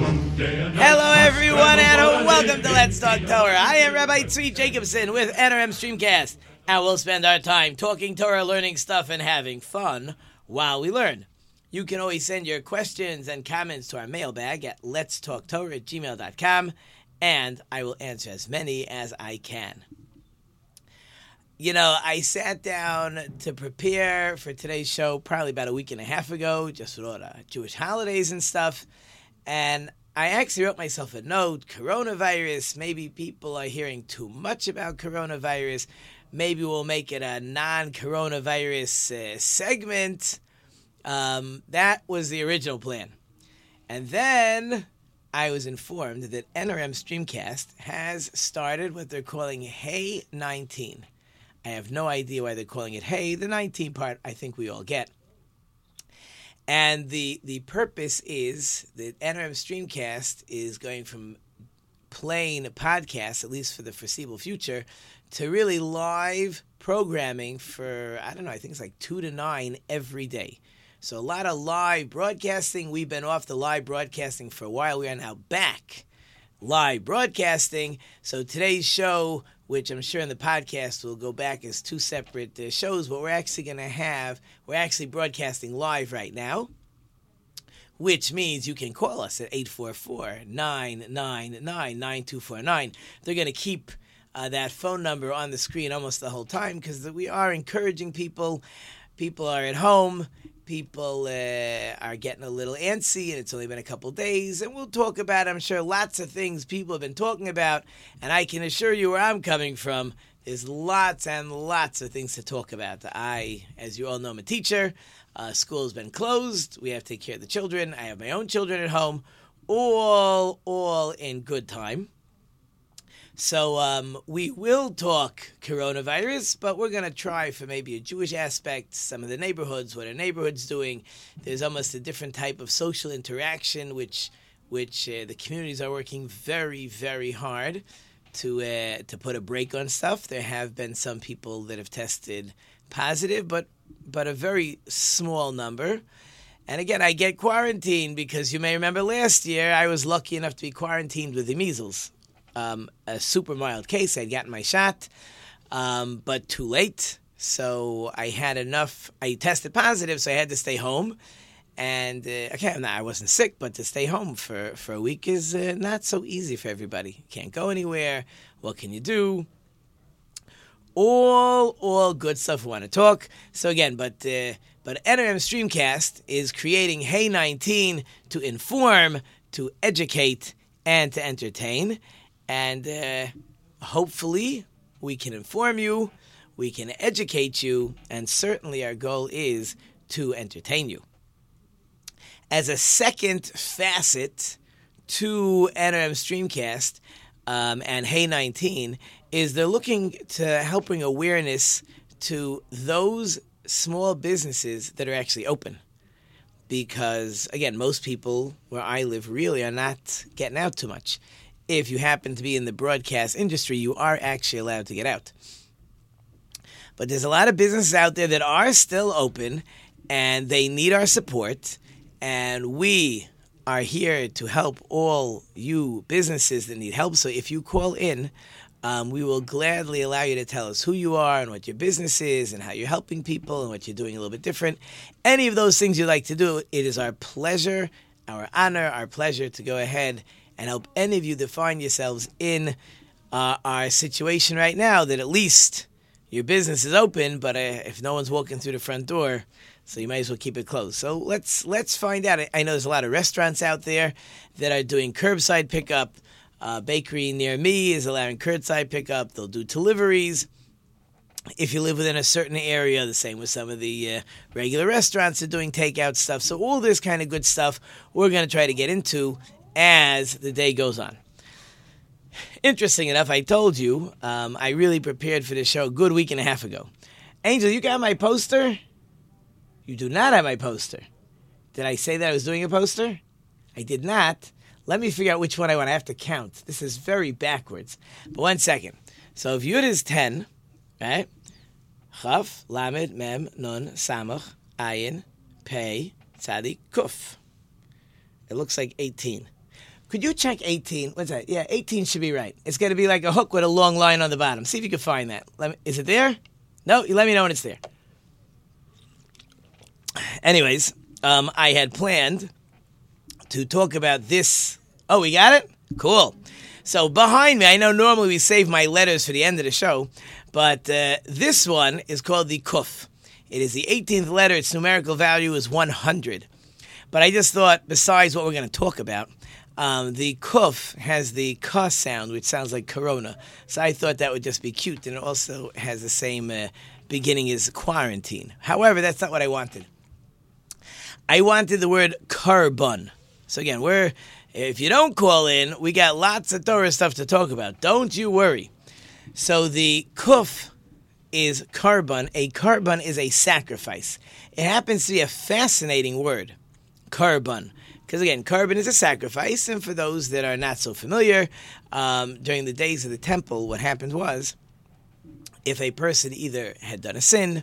Hello, everyone, and welcome to Let's Talk Torah. I am Rabbi Tzvi Jacobson with NRM Streamcast, and we'll spend our time talking Torah, learning stuff, and having fun while we learn. You can always send your questions and comments to our mailbag at letstalktorah at gmail.com, and I will answer as many as I can. You know, I sat down to prepare for today's show probably about a week and a half ago, just with all the Jewish holidays and stuff. And I actually wrote myself a note coronavirus. Maybe people are hearing too much about coronavirus. Maybe we'll make it a non coronavirus uh, segment. Um, that was the original plan. And then I was informed that NRM Streamcast has started what they're calling Hey 19. I have no idea why they're calling it Hey. The 19 part, I think we all get. And the the purpose is that NRM Streamcast is going from playing a podcast, at least for the foreseeable future, to really live programming for I don't know, I think it's like two to nine every day. So a lot of live broadcasting. We've been off the live broadcasting for a while. We are now back live broadcasting. So today's show, which I'm sure in the podcast will go back as two separate uh, shows, but we're actually going to have, we're actually broadcasting live right now, which means you can call us at 844 999 9249. They're going to keep uh, that phone number on the screen almost the whole time because we are encouraging people. People are at home people uh, are getting a little antsy, and it's only been a couple days. And we'll talk about, I'm sure, lots of things people have been talking about. And I can assure you where I'm coming from, there's lots and lots of things to talk about. I, as you all know, I'm a teacher. Uh, school's been closed. We have to take care of the children. I have my own children at home. All, all in good time. So um, we will talk coronavirus, but we're going to try for maybe a Jewish aspect, some of the neighborhoods, what a neighborhood's doing. There's almost a different type of social interaction, which which uh, the communities are working very, very hard to uh, to put a break on stuff. There have been some people that have tested positive, but but a very small number. And again, I get quarantined because you may remember last year I was lucky enough to be quarantined with the measles um, a super mild case. I'd gotten my shot, um, but too late. So I had enough. I tested positive, so I had to stay home. And uh, okay, I wasn't sick, but to stay home for, for a week is uh, not so easy for everybody. Can't go anywhere. What can you do? All all good stuff. We want to talk. So again, but uh, but NRM Streamcast is creating Hey 19 to inform, to educate, and to entertain and uh, hopefully we can inform you, we can educate you, and certainly our goal is to entertain you. As a second facet to NRM Streamcast um, and Hey 19 is they're looking to help bring awareness to those small businesses that are actually open. Because, again, most people where I live really are not getting out too much if you happen to be in the broadcast industry, you are actually allowed to get out. But there's a lot of businesses out there that are still open and they need our support. And we are here to help all you businesses that need help. So if you call in, um, we will gladly allow you to tell us who you are and what your business is and how you're helping people and what you're doing a little bit different. Any of those things you'd like to do, it is our pleasure, our honor, our pleasure to go ahead and help any of you that find yourselves in uh, our situation right now that at least your business is open, but uh, if no one's walking through the front door, so you might as well keep it closed. So let's let's find out. I know there's a lot of restaurants out there that are doing curbside pickup. Uh, bakery near me is allowing curbside pickup. They'll do deliveries. If you live within a certain area, the same with some of the uh, regular restaurants are doing takeout stuff. So all this kind of good stuff we're going to try to get into as the day goes on. Interesting enough, I told you um, I really prepared for this show a good week and a half ago. Angel, you got my poster? You do not have my poster. Did I say that I was doing a poster? I did not. Let me figure out which one I want. I have to count. This is very backwards. But one second. So if Yud is 10, right? Chaf, Lamed, Mem, Nun, Samach, Ayin, Pei, Tzadik, Kuf. It looks like 18. Could you check 18? What's that? Yeah, 18 should be right. It's going to be like a hook with a long line on the bottom. See if you can find that. Me, is it there? No, you let me know when it's there. Anyways, um, I had planned to talk about this. Oh, we got it? Cool. So behind me, I know normally we save my letters for the end of the show, but uh, this one is called the Kuf. It is the 18th letter. Its numerical value is 100. But I just thought, besides what we're going to talk about, um, the kuf has the ka sound, which sounds like corona. So I thought that would just be cute, and it also has the same uh, beginning as quarantine. However, that's not what I wanted. I wanted the word korban. So again, we're if you don't call in, we got lots of Torah stuff to talk about. Don't you worry. So the kuf is korban. A korban is a sacrifice. It happens to be a fascinating word, korban. Because again, korban is a sacrifice, and for those that are not so familiar, um, during the days of the temple, what happened was if a person either had done a sin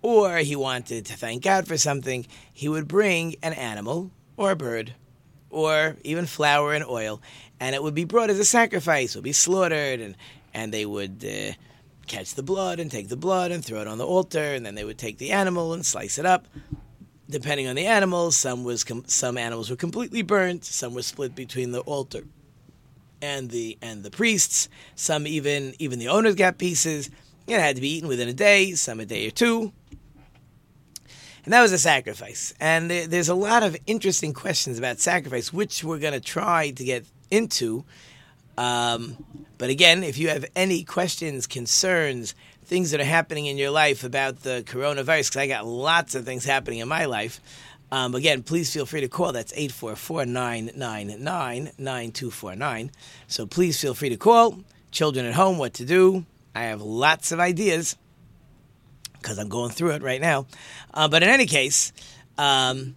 or he wanted to thank God for something, he would bring an animal or a bird or even flour and oil, and it would be brought as a sacrifice, it would be slaughtered, and, and they would uh, catch the blood and take the blood and throw it on the altar, and then they would take the animal and slice it up. Depending on the animals, some was com- some animals were completely burnt, some were split between the altar and the and the priests. Some even even the owners got pieces. It had to be eaten within a day, some a day or two. And that was a sacrifice. And there's a lot of interesting questions about sacrifice, which we're going to try to get into. Um, but again, if you have any questions, concerns, things that are happening in your life about the coronavirus, because I got lots of things happening in my life, um, again, please feel free to call. That's 844 999 9249. So please feel free to call. Children at home, what to do. I have lots of ideas because I'm going through it right now. Uh, but in any case, um,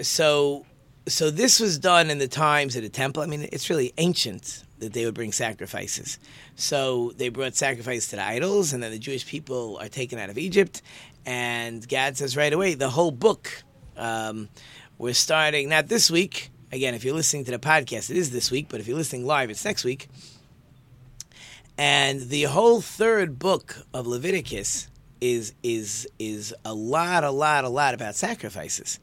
so so this was done in the times of the temple. I mean, it's really ancient that they would bring sacrifices. So they brought sacrifice to the idols, and then the Jewish people are taken out of Egypt. And God says right away, the whole book. Um, we're starting not this week. Again, if you're listening to the podcast, it is this week. But if you're listening live, it's next week. And the whole third book of Leviticus is is is a lot, a lot, a lot about sacrifices,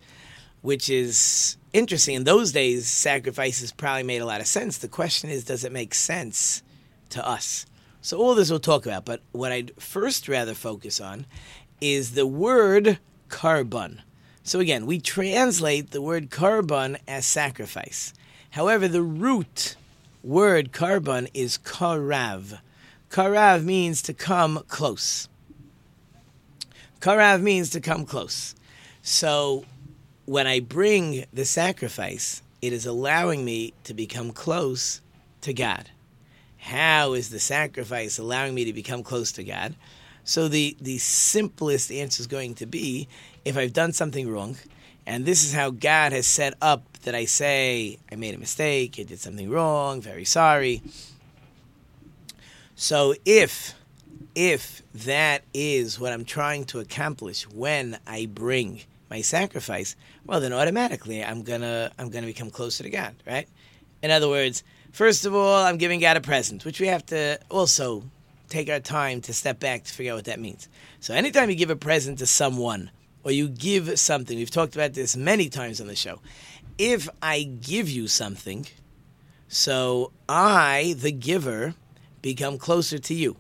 which is interesting. In those days, sacrifices probably made a lot of sense. The question is, does it make sense to us? So all this we'll talk about, but what I'd first rather focus on is the word korban. So again, we translate the word korban as sacrifice. However, the root word korban is karav. Karav means to come close. Karav means to come close. So when I bring the sacrifice, it is allowing me to become close to God. How is the sacrifice allowing me to become close to God? So the, the simplest answer is going to be if I've done something wrong, and this is how God has set up that I say, I made a mistake, I did something wrong, very sorry. So if if that is what I'm trying to accomplish when I bring my sacrifice, well then automatically I'm gonna I'm gonna become closer to God, right? In other words, first of all, I'm giving God a present, which we have to also take our time to step back to figure out what that means. So anytime you give a present to someone or you give something, we've talked about this many times on the show. If I give you something, so I, the giver, become closer to you.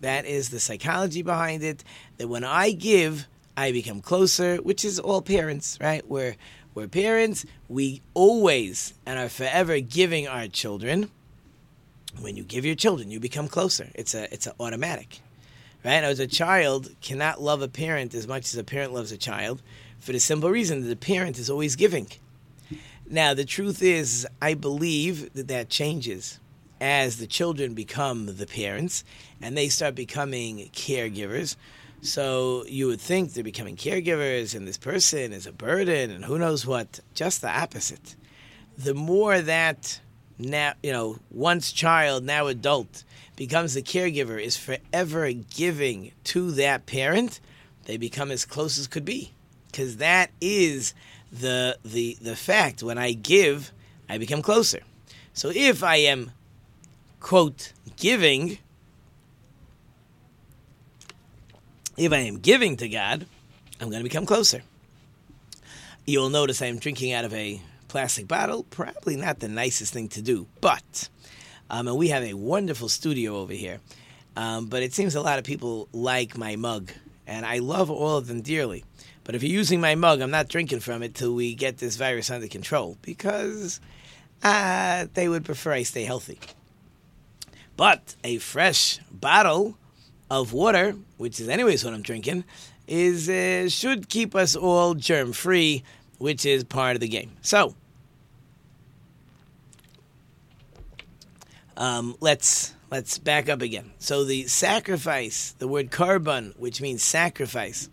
That is the psychology behind it. That when I give, I become closer, which is all parents, right? We're, we're parents. We always and are forever giving our children. When you give your children, you become closer. It's a it's an automatic, right? As a child cannot love a parent as much as a parent loves a child, for the simple reason that the parent is always giving. Now, the truth is, I believe that that changes as the children become the parents and they start becoming caregivers. So you would think they're becoming caregivers and this person is a burden and who knows what. Just the opposite. The more that now, you know, once child, now adult, becomes the caregiver, is forever giving to that parent, they become as close as could be. Because that is the, the, the fact. When I give, I become closer. So if I am, quote, giving, if I am giving to God, I'm going to become closer. You'll notice I am drinking out of a plastic bottle. Probably not the nicest thing to do, but um, and we have a wonderful studio over here. Um, but it seems a lot of people like my mug, and I love all of them dearly. But if you're using my mug, I'm not drinking from it till we get this virus under control because uh, they would prefer I stay healthy. But a fresh bottle of water, which is anyways what I'm drinking, is uh, should keep us all germ free, which is part of the game. So um, let's let's back up again. So the sacrifice, the word korban, which means sacrifice,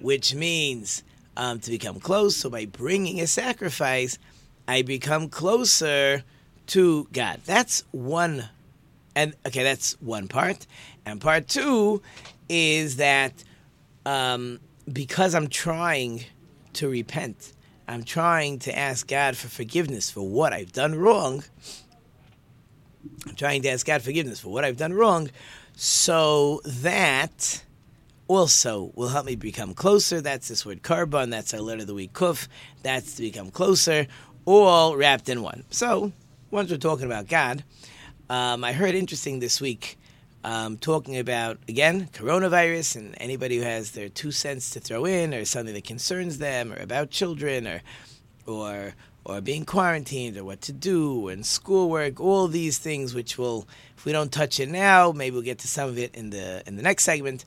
which means um, to become close. So by bringing a sacrifice, I become closer to God. That's one, and okay, that's one part. And part two is that um, because I'm trying to repent, I'm trying to ask God for forgiveness for what I've done wrong. I'm trying to ask God forgiveness for what I've done wrong, so that also will help me become closer. That's this word korban. That's our letter of the week kuf. That's to become closer, all wrapped in one. So once we're talking about God, um, I heard interesting this week um, talking about again coronavirus and anybody who has their two cents to throw in or something that concerns them or about children or or or being quarantined or what to do and schoolwork, all these things which will if we don't touch it now, maybe we'll get to some of it in the in the next segment.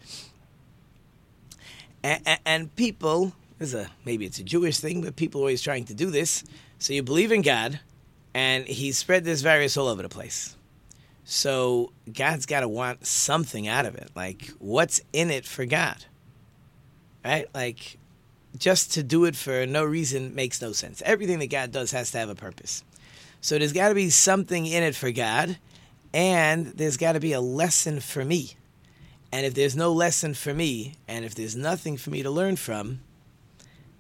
And, and people, a maybe it's a Jewish thing, but people are always trying to do this. So you believe in God, and He spread this virus all over the place. So God's got to want something out of it. Like, what's in it for God? Right? Like, just to do it for no reason makes no sense. Everything that God does has to have a purpose. So there's got to be something in it for God, and there's got to be a lesson for me. And if there's no lesson for me, and if there's nothing for me to learn from,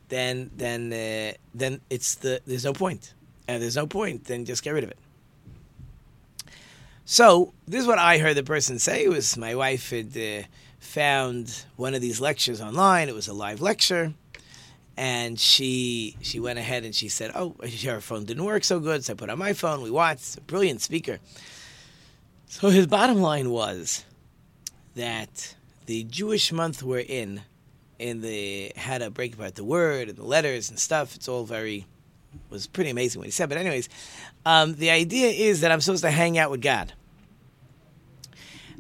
then then uh, then it's the there's no point. And there's no point, then just get rid of it. So this is what I heard the person say. It was my wife had uh, found one of these lectures online. It was a live lecture, and she she went ahead and she said, "Oh, her phone didn't work so good, so I put on my phone. We watched. A brilliant speaker." So his bottom line was that the Jewish month we're in, in the how to break apart the word and the letters and stuff. It's all very was pretty amazing what he said. But anyways, um, the idea is that I'm supposed to hang out with God.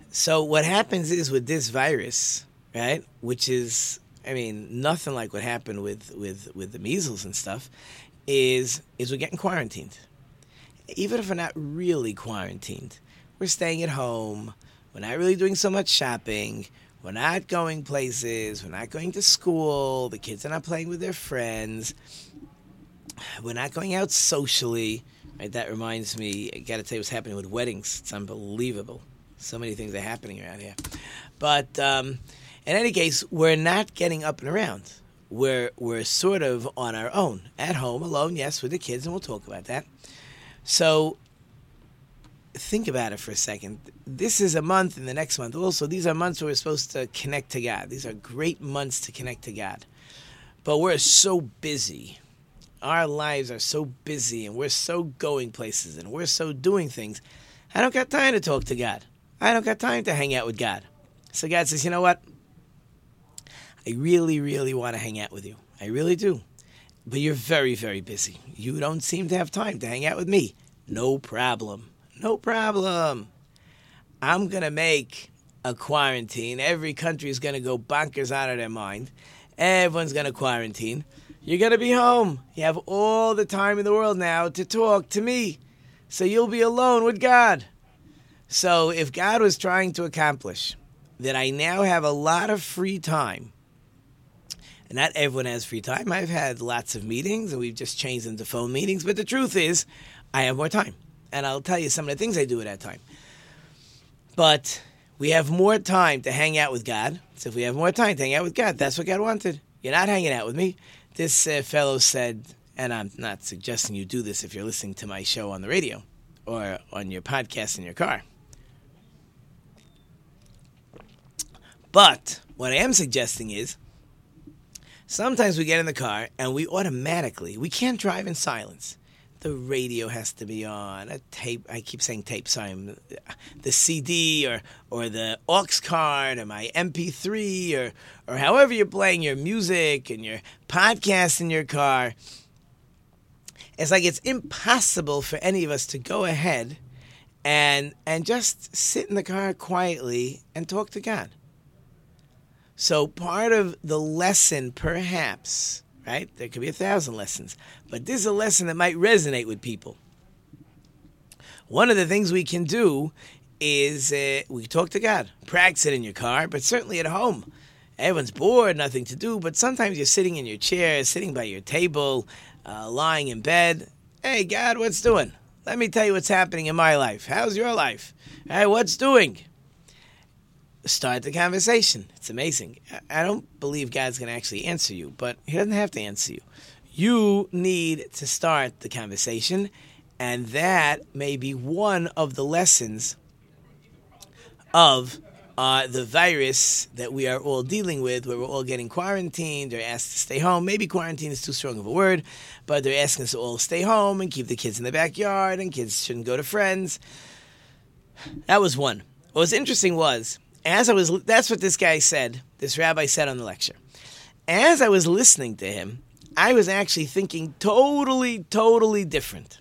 So what happens is with this virus, right, which is I mean nothing like what happened with with with the measles and stuff, is is we're getting quarantined. Even if we're not really quarantined, we're staying at home. We're not really doing so much shopping. We're not going places. We're not going to school. The kids are not playing with their friends. We're not going out socially. Right? That reminds me, I got to tell you what's happening with weddings. It's unbelievable. So many things are happening around here. But um, in any case, we're not getting up and around. We're, we're sort of on our own, at home, alone, yes, with the kids, and we'll talk about that. So think about it for a second. This is a month, and the next month also. These are months where we're supposed to connect to God. These are great months to connect to God. But we're so busy. Our lives are so busy, and we're so going places, and we're so doing things. I don't got time to talk to God. I don't got time to hang out with God. So God says, you know what? I really, really want to hang out with you. I really do. But you're very, very busy. You don't seem to have time to hang out with me. No problem. No problem. I'm going to make a quarantine. Every country is going to go bonkers out of their mind. Everyone's going to quarantine. You're going to be home. You have all the time in the world now to talk to me. So you'll be alone with God. So if God was trying to accomplish that I now have a lot of free time, and not everyone has free time. I've had lots of meetings and we've just changed them to phone meetings, but the truth is, I have more time. And I'll tell you some of the things I do at that time. But we have more time to hang out with God. So if we have more time to hang out with God, that's what God wanted. You're not hanging out with me. This uh, fellow said, and I'm not suggesting you do this if you're listening to my show on the radio or on your podcast in your car. But what I am suggesting is sometimes we get in the car and we automatically, we can't drive in silence. The radio has to be on, a tape, I keep saying tape, I'm, the CD or, or the aux card or my MP3 or, or however you're playing your music and your podcast in your car. It's like it's impossible for any of us to go ahead and and just sit in the car quietly and talk to God. So part of the lesson, perhaps, right? There could be a thousand lessons, but this is a lesson that might resonate with people. One of the things we can do is uh, we talk to God. Practice it in your car, but certainly at home. Everyone's bored, nothing to do, but sometimes you're sitting in your chair, sitting by your table, uh, lying in bed. Hey, God, what's doing? Let me tell you what's happening in my life. How's your life? Hey, what's doing? Start the conversation. It's amazing. I don't believe God's going to actually answer you, but He doesn't have to answer you. You need to start the conversation, and that may be one of the lessons of uh, the virus that we are all dealing with, where we're all getting quarantined. They're asked to stay home. Maybe quarantine is too strong of a word, but they're asking us to all stay home and keep the kids in the backyard, and kids shouldn't go to friends. That was one. What was interesting was as I was, that's what this guy said, this rabbi said on the lecture. As I was listening to him, I was actually thinking totally, totally different.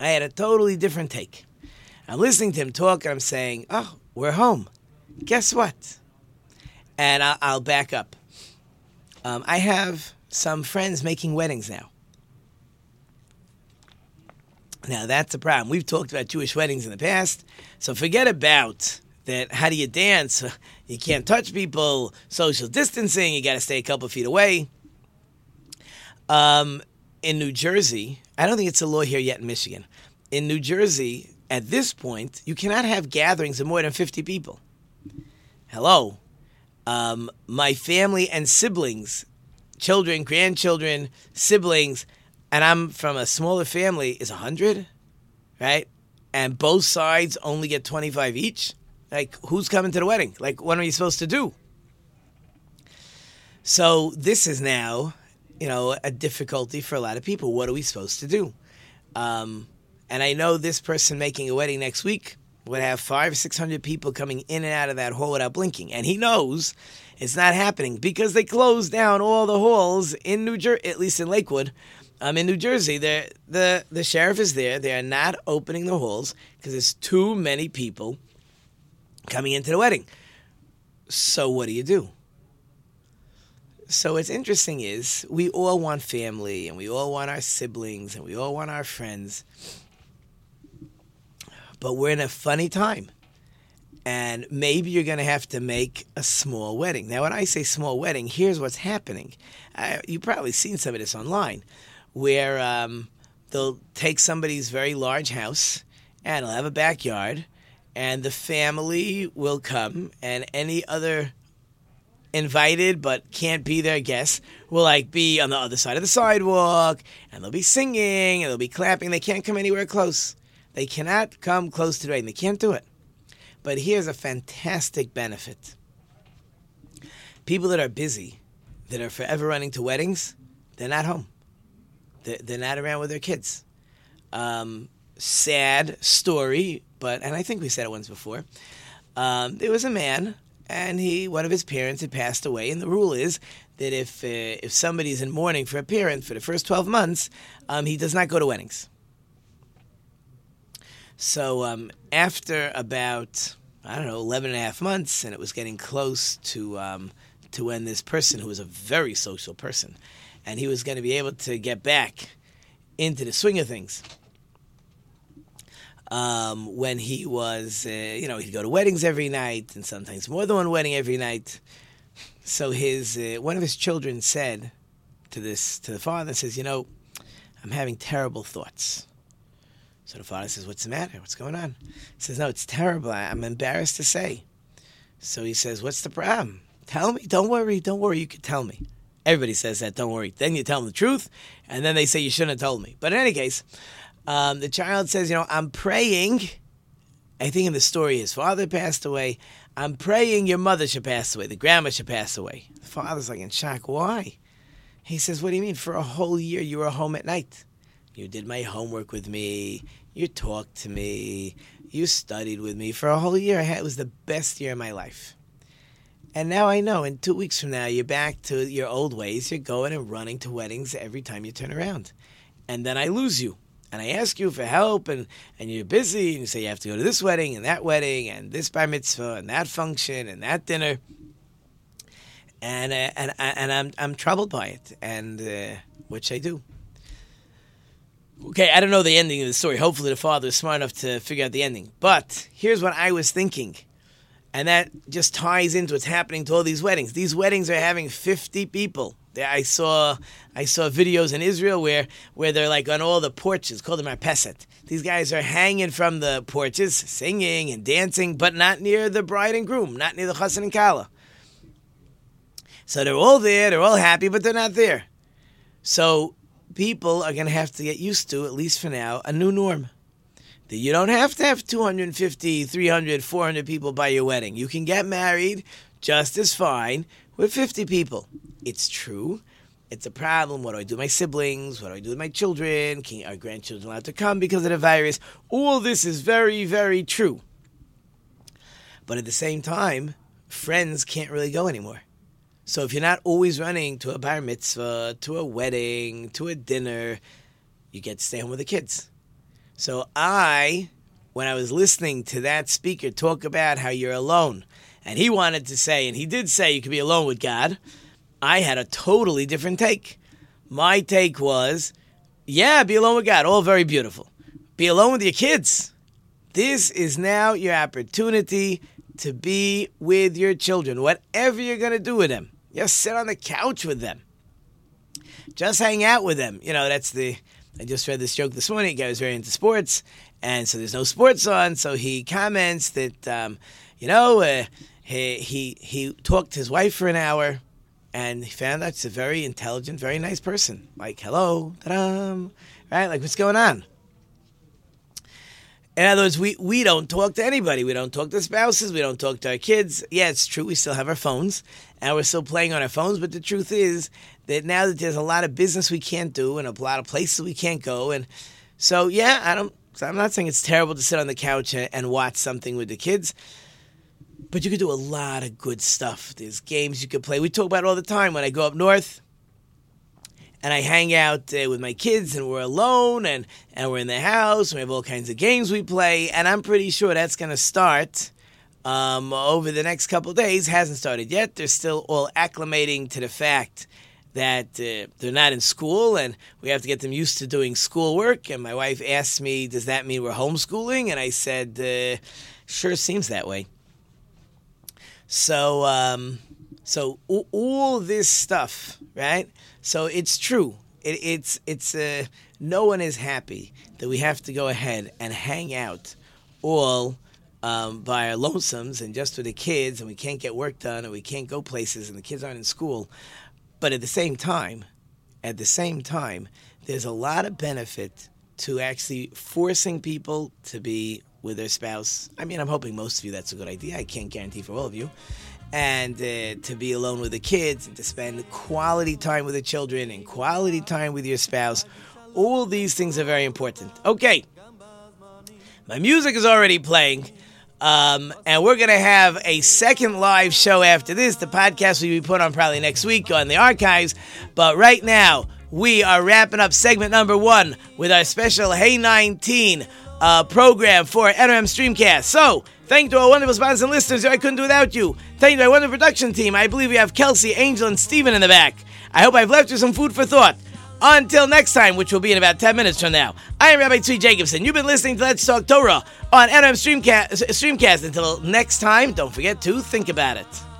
I had a totally different take. I'm listening to him talk, and I'm saying, Oh, we're home. Guess what? And I'll, I'll back up. Um, I have some friends making weddings now. Now, that's a problem. We've talked about Jewish weddings in the past, so forget about that how do you dance? You can't touch people, social distancing, you got to stay a couple feet away. Um, in New Jersey, I don't think it's a law here yet in Michigan. In New Jersey, at this point, you cannot have gatherings of more than 50 people. Hello. Um, my family and siblings, children, grandchildren, siblings, and I'm from a smaller family, is 100, right? And both sides only get 25 each. Like, who's coming to the wedding? Like, what are you supposed to do? So, this is now, you know, a difficulty for a lot of people. What are we supposed to do? Um, and I know this person making a wedding next week would have five, six hundred people coming in and out of that hall without blinking. And he knows it's not happening because they closed down all the halls in New Jersey, at least in Lakewood. Um, in New Jersey, the the the sheriff is there. They are not opening the halls because there's too many people coming into the wedding. So what do you do? So what's interesting is we all want family and we all want our siblings and we all want our friends. But we're in a funny time. And maybe you're going to have to make a small wedding. Now, when I say small wedding, here's what's happening. You've probably seen some of this online, where um, they'll take somebody's very large house and they'll have a backyard and the family will come, and any other invited but can't be their guests will like be on the other side of the sidewalk, and they'll be singing and they'll be clapping. They can't come anywhere close. They cannot come close to the wedding. They can't do it. But here's a fantastic benefit. People that are busy, that are forever running to weddings, they're not home. They're, they're not around with their kids. Um, sad story but and I think we said it once before. Um, there was a man, and he one of his parents had passed away, and the rule is that if uh, if somebody's in mourning for a parent for the first twelve months, um, he does not go to weddings. So um, after about I don't know 11 and a half months, and it was getting close to um, to when this person, who was a very social person, and he was going to be able to get back into the swing of things um, when he was, uh, you know, he'd go to weddings every night and sometimes more than one wedding every night. So his uh, one of his children said to this to the father says, you know, I'm having terrible thoughts. So the father says, what's the matter? What's going on? He says, no, it's terrible. I'm embarrassed to say. So he says, what's the problem? Tell me. Don't worry. Don't worry. You can tell me. Everybody says that. Don't worry. Then you tell them the truth, and then they say you shouldn't have told me. But in any case, um, the child says, you know, I'm praying. I think in the story, his father passed away. I'm praying your mother should pass away. The grandma should pass away. The father's like in shock. Why? He says, What do you mean? For a whole year, you were home at night. You did my homework with me. You talked to me. You studied with me. For a whole year, it was the best year of my life. And now I know in two weeks from now, you're back to your old ways. You're going and running to weddings every time you turn around. And then I lose you. And I ask you for help, and, and you're busy, and you say you have to go to this wedding and that wedding, and this bar mitzvah, and that function, and that dinner. And, uh, and, and I'm, I'm troubled by it, and uh, which I do. Okay, I don't know the ending of the story. Hopefully, the father is smart enough to figure out the ending. But here's what I was thinking and that just ties into what's happening to all these weddings. These weddings are having 50 people. I saw I saw videos in Israel where where they're like on all the porches, called them marpeset. These guys are hanging from the porches, singing and dancing, but not near the bride and groom, not near the chassan and kala. So they're all there, they're all happy, but they're not there. So people are going to have to get used to, at least for now, a new norm that you don't have to have 250, 300, 400 people by your wedding. You can get married just as fine with 50 people. It's true. It's a problem. What do I do with my siblings? What do I do with my children? Can our grandchildren allowed to come because of the virus? All this is very, very true. But at the same time, friends can't really go anymore. So if you're not always running to a bar mitzvah, to a wedding, to a dinner, you get to stay home with the kids. So I, when I was listening to that speaker talk about how you're alone, and he wanted to say, and he did say you could be alone with God, I had a totally different take. My take was, yeah, be alone with God, all very beautiful. Be alone with your kids. This is now your opportunity to be with your children, whatever you're going to do with them. Just sit on the couch with them. Just hang out with them. You know, that's the I just read this joke this morning. Guy was very into sports, and so there's no sports on. So he comments that, um, you know, uh, he, he he talked to his wife for an hour, and he found out she's a very intelligent, very nice person. Like, hello, ta-da, right? Like, what's going on? In other words, we, we don't talk to anybody. We don't talk to spouses. We don't talk to our kids. Yeah, it's true. We still have our phones and we're still playing on our phones. But the truth is that now that there's a lot of business we can't do and a lot of places we can't go. And so, yeah, I don't, I'm not saying it's terrible to sit on the couch and watch something with the kids. But you could do a lot of good stuff. There's games you could play. We talk about it all the time when I go up north and I hang out uh, with my kids and we're alone and, and we're in the house and we have all kinds of games we play and I'm pretty sure that's going to start um, over the next couple days. Hasn't started yet. They're still all acclimating to the fact that uh, they're not in school and we have to get them used to doing schoolwork. And my wife asked me, does that mean we're homeschooling? And I said, uh, sure seems that way. So, um, so all this stuff, right? So it's true. It, it's it's uh, no one is happy that we have to go ahead and hang out all um, by our lonesomes and just with the kids, and we can't get work done, and we can't go places, and the kids aren't in school. But at the same time, at the same time, there's a lot of benefit to actually forcing people to be with their spouse. I mean, I'm hoping most of you that's a good idea. I can't guarantee for all of you and uh, to be alone with the kids and to spend quality time with the children and quality time with your spouse. All these things are very important. Okay, my music is already playing. Um, and we're going to have a second live show after this. The podcast will be put on probably next week on the archives. But right now, we are wrapping up segment number one with our special Hey 19 uh, program for NRM Streamcast. So, Thank you to our wonderful sponsors and listeners. I couldn't do without you. Thank you to our wonderful production team. I believe we have Kelsey, Angel, and Steven in the back. I hope I've left you some food for thought. Until next time, which will be in about 10 minutes from now, I am Rabbi Tzvi Jacobson. You've been listening to Let's Talk Torah on NRM Streamcast. Streamcast. Until next time, don't forget to think about it.